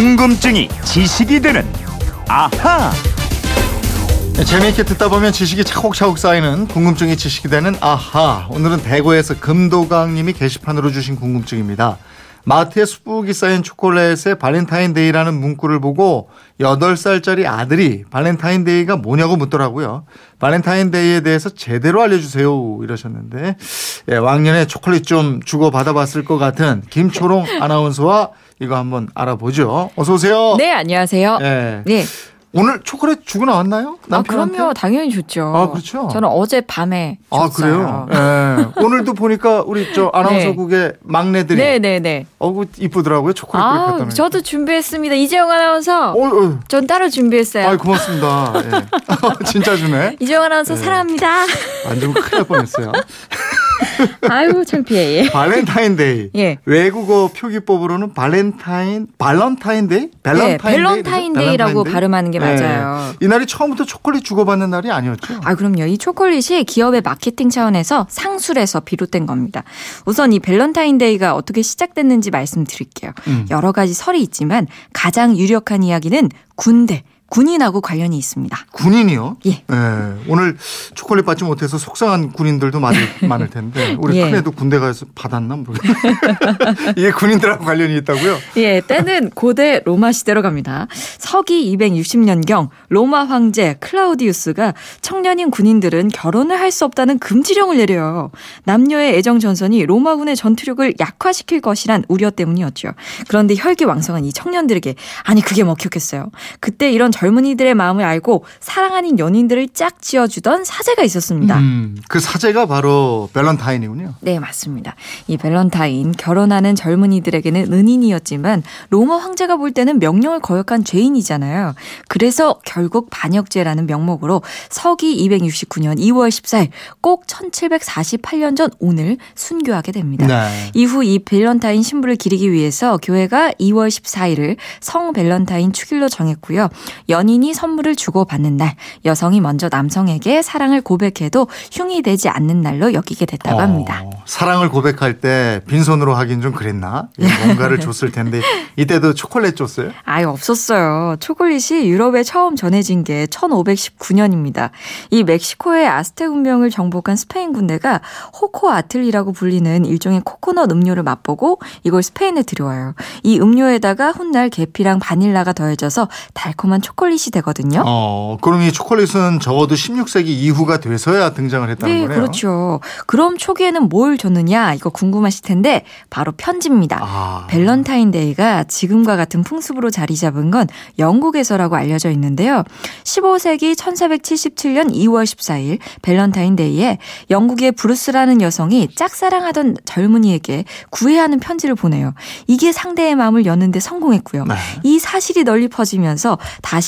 궁금증이 지식이 되는 아하. 네, 재미있게 듣다 보면 지식이 차곡차곡 쌓이는 궁금증이 지식이 되는 아하. 오늘은 대구에서 금도강님이 게시판으로 주신 궁금증입니다. 마트에 수북이 쌓인 초콜릿에 발렌타인데이라는 문구를 보고 8살짜리 아들이 발렌타인데이가 뭐냐고 묻더라고요. 발렌타인데이에 대해서 제대로 알려주세요. 이러셨는데, 예, 왕년에 초콜릿 좀 주고 받아봤을 것 같은 김초롱 아나운서와 이거 한번 알아보죠. 어서 오세요. 네, 안녕하세요. 예. 네. 오늘 초콜릿 주고 나왔나요? 아, 남편한테? 그럼요. 당연히 좋죠. 아, 그렇죠. 저는 어제 밤에 아, 줬어요. 그래요? 예. 오늘도 보니까 우리 저 아나운서국의 막내들이 네, 네, 네. 어구 이쁘더라고요. 초콜릿 아, 놓으니까. 저도 준비했습니다. 이재용 아나운서. 어, 어. 전 따로 준비했어요. 아이 고맙습니다. 예. 진짜 주네. 이재용 아나운서 네. 사랑합니다. 완전 큰일 날 뻔했어요. 아유, 창피해. 예. 발렌타인데이. 예. 외국어 표기법으로는 발렌타인, 발런타인데이? 네, 밸런타인데이? 밸런타인데이라고 밸런타인데이? 발음하는 게 맞아요. 이 날이 처음부터 초콜릿 주고받는 날이 아니었죠? 아, 그럼요. 이 초콜릿이 기업의 마케팅 차원에서 상술에서 비롯된 겁니다. 우선 이 밸런타인데이가 어떻게 시작됐는지 말씀드릴게요. 음. 여러 가지 설이 있지만 가장 유력한 이야기는 군대, 군인하고 관련이 있습니다. 군인이요? 예. 오늘 초콜릿 받지 못해서 속상한 군인들도 많을, 많을 텐데 우리 예. 큰애도 군대 가서 받았나 모르겠네. 이게 군인들하고 관련이 있다고요? 예, 때는 고대 로마 시대로 갑니다. 서기 260년경 로마 황제 클라우디우스가 청년인 군인들은 결혼을 할 수 없다는 금지령을 내려요. 남녀의 애정 전선이 로마군의 전투력을 약화시킬 것이란 우려 때문이었죠. 그런데 혈기왕성한 이 청년들에게 아니 그게 먹혔겠어요. 그때 이런 젊은이들의 마음을 알고 사랑하는 연인들을 짝 지어주던 사제가 있었습니다. 음, 그 사제가 바로 밸런타인이군요. 네, 맞습니다. 이 밸런타인 결혼하는 젊은이들에게는 은인이었지만 로마 황제가 볼 때는 명령을 거역한 죄인이잖아요. 그래서 결국 반역죄라는 명목으로 서기 269년 2월 14일 꼭 1748년 전 오늘 순교하게 됩니다. 네. 이후 이 밸런타인 신부를 기리기 위해서 교회가 2월 14일을 성 밸런타인 축일로 정했고요. 연인이 선물을 주고 받는 날, 여성이 먼저 남성에게 사랑을 고백해도 흉이 되지 않는 날로 여기게 됐다고 합니다. 어, 사랑을 고백할 때 빈손으로 하긴 좀 그랬나? 예, 뭔가를 줬을 텐데 이때도 초콜릿 줬어요? 아예 없었어요. 초콜릿이 유럽에 처음 전해진 게 1519년입니다. 이 멕시코의 아스텍 문명을 정복한 스페인 군대가 호코 아틀리라고 불리는 일종의 코코넛 음료를 맛보고 이걸 스페인에 들여와요. 이 음료에다가 훗날 계피랑 바닐라가 더해져서 달콤한 초콜릿이 되거든요. 어, 그럼 이 초콜릿은 적어도 16세기 이후가 돼서야 등장을 했다는 네, 거네요. 그렇죠. 그럼 초기에는 뭘 줬느냐 이거 궁금하실 텐데 바로 편지입니다. 아. 밸런타인데이가 지금과 같은 풍습으로 자리 잡은 건 영국에서라고 알려져 있는데요. 15세기 1477년 2월 14일 밸런타인데이에 영국의 브루스라는 여성이 짝사랑하던 젊은이에게 구애하는 편지를 보내요. 이게 상대의 마음을 여는데 성공했고요. 네. 이 사실이 널리 퍼지면서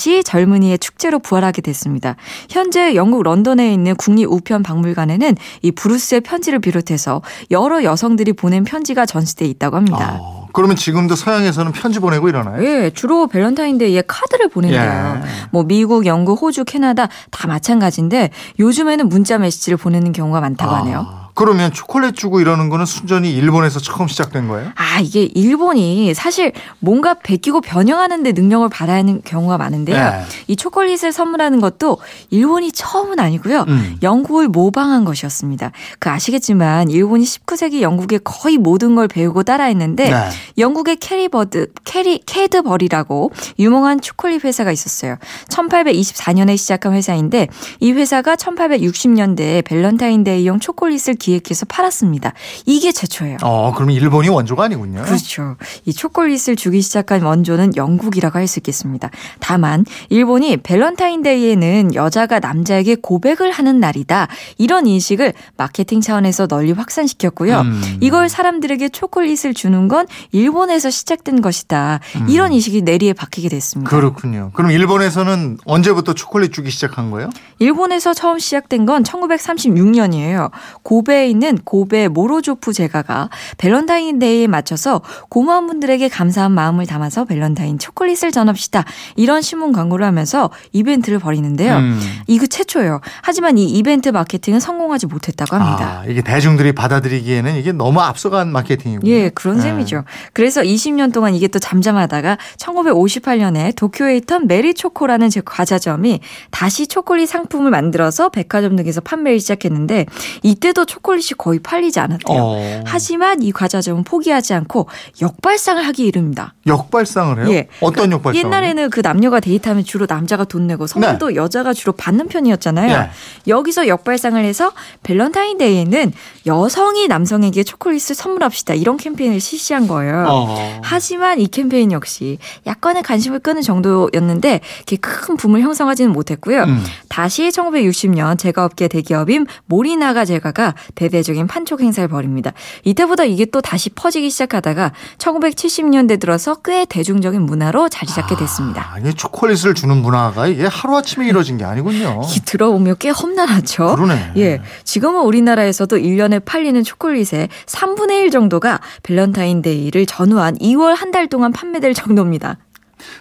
다시 젊은이의 축제로 부활하게 됐습니다. 현재 영국 런던에 있는 국립우편 박물관에는 이 브루스의 편지를 비롯해서 여러 여성들이 보낸 편지가 전시돼 있다고 합니다. 어, 그러면 지금도 서양에서는 편지 보내고 이러나요? 예, 주로 밸런타인데이에 카드를 보낸대요. 예. 뭐 미국, 영국, 호주, 캐나다 다 마찬가지인데 요즘에는 문자 메시지를 보내는 경우가 많다고 하네요. 아, 그러면 초콜릿 주고 이러는 거는 순전히 일본에서 처음 시작된 거예요? 아, 이게 일본이 사실 뭔가 베끼고 변형하는 데 능력을 발휘하는 경우가 많은데요. 네. 이 초콜릿을 선물하는 것도 일본이 처음은 아니고요. 음. 영국을 모방한 것이었습니다. 그 아시겠지만 일본이 19세기 영국의 거의 모든 걸 배우고 따라했는데 네. 영국의 캐리버드, 캐리, 캐드버리라고 유명한 초콜릿 회사가 있었어요. 1824년에 시작한 회사인데 이 회사가 1860년대에 밸런타인데이용 초콜릿을 기획해서 팔았습니다. 이게 최초예요. 어, 그러면 일본이 원조가 아니군요. 그렇죠. 이 초콜릿을 주기 시작한 원조는 영국이라고 할 수 있겠습니다. 다만 일본이 밸런타인데이에는 여자가 남자에게 고백을 하는 날이다. 이런 인식을 마케팅 차원에서 널리 확산시켰고요. 음. 이걸 사람들에게 초콜릿을 주는 건 일본에서 시작된 것이다. 이런 인식이 뇌리에 박히게 됐습니다. 그렇군요. 그럼 일본에서는 언제부터 초콜릿 주기 시작한 거예요? 일본에서 처음 시작된 건 1936년이에요. 고백 고베에 있는 고베 모로조프 제과가 밸런타인데이에 맞춰서 고마운 분들에게 감사한 마음을 담아서 밸런타인 초콜릿을 전합시다. 이런 신문 광고를 하면서 이벤트를 벌이는데요. 음. 이거 최초예요. 하지만 이 이벤트 마케팅은 성공하지 못했다고 합니다. 아, 이게 대중들이 받아들이기에는 이게 너무 앞서간 마케팅이군요. 예, 그런 네. 셈이죠. 그래서 20년 동안 이게 또 잠잠하다가 1958년에 도쿄에 있던 메리초코라는 제 과자점이 다시 초콜릿 상품을 만들어서 백화점 등에서 판매를 시작했는데 이때도 초 콜릿이 거의 팔리지 않았대요. 어. 하지만 이 과자점은 포기하지 않고 역발상을 하기 이릅니다. 역발상을 해요? 예. 어떤 역발상? 옛날에는 그 남녀가 데이트하면 주로 남자가 돈 내고 선물도 여자가 주로 받는 편이었잖아요. 네. 예. 여기서 역발상을 해서 밸런타인데이에는 여성이 남성에게 초콜릿을 선물합시다 이런 캠페인을 실시한 거예요. 어. 하지만 이 캠페인 역시 약간의 관심을 끄는 정도였는데 이렇게 큰 붐을 형성하지는 못했고요. 음. 다시 1960년 제과업계 대기업인 모리나가 제과가 대대적인 판촉 행사를 벌입니다. 이때보다 이게 또 다시 퍼지기 시작하다가 1970년대 들어서 꽤 대중적인 문화로 자리 잡게 됐습니다. 아, 이게 초콜릿을 주는 문화가 이게 하루아침에 이루어진 게 아니군요. 이 들어보면 꽤 험난하죠. 그러네. 예. 지금은 우리나라에서도 1년에 팔리는 초콜릿의 3분의 1 정도가 밸런타인데이를 전후한 2월 한 달 동안 판매될 정도입니다.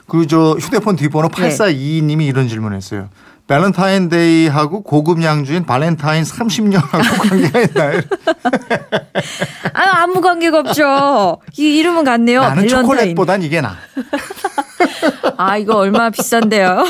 그저 휴대폰 뒷번호 네. 8422님이 이런 질문했어요. 발렌타인데이하고 고급 양주인 발렌타인 30년하고 관계가 있나요? 아, 아무 관계가 없죠. 이 이름은 같네요. 나는 밸런타인. 초콜릿보단 이게 나. 아, 이거 얼마나 비싼데요?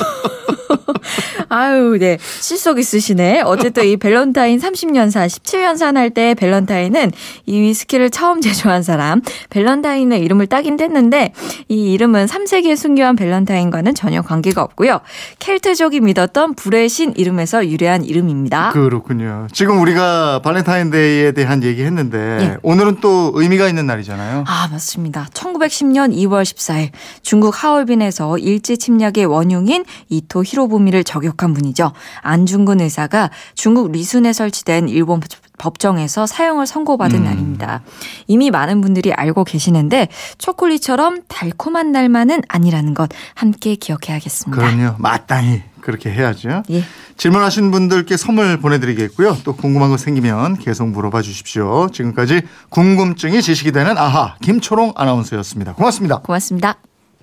아유, 네. 실속 있으시네. 어쨌든 이 밸런타인 30년산, 17년산 할 때 밸런타인은 이 위스키를 처음 제조한 사람, 밸런타인의 이름을 따긴 했는데, 이 이름은 3세기에 순교한 밸런타인과는 전혀 관계가 없고요. 켈트족이 믿었던 불의 신 이름에서 유래한 이름입니다. 그렇군요. 지금 우리가 발렌타인데이에 대한 얘기 했는데 예. 오늘은 또 의미가 있는 날이잖아요. 아, 맞습니다. 1910년 2월 14일 중국 하얼빈에서 일제 침략의 원흉인 이토 히로부미를 저격 한 분이죠. 안중근 의사가 중국 리순에 설치된 일본 법정에서 사형을 선고받은 음. 날입니다. 이미 많은 분들이 알고 계시는데 초콜릿처럼 달콤한 날만은 아니라는 것 함께 기억해야겠습니다. 그럼요. 마땅히 그렇게 해야죠. 예. 질문하신 분들께 선물 보내드리겠고요. 또 궁금한 거 생기면 계속 물어봐 주십시오. 지금까지 궁금증이 지식이 되는 아하 김초롱 아나운서였습니다. 고맙습니다. 고맙습니다.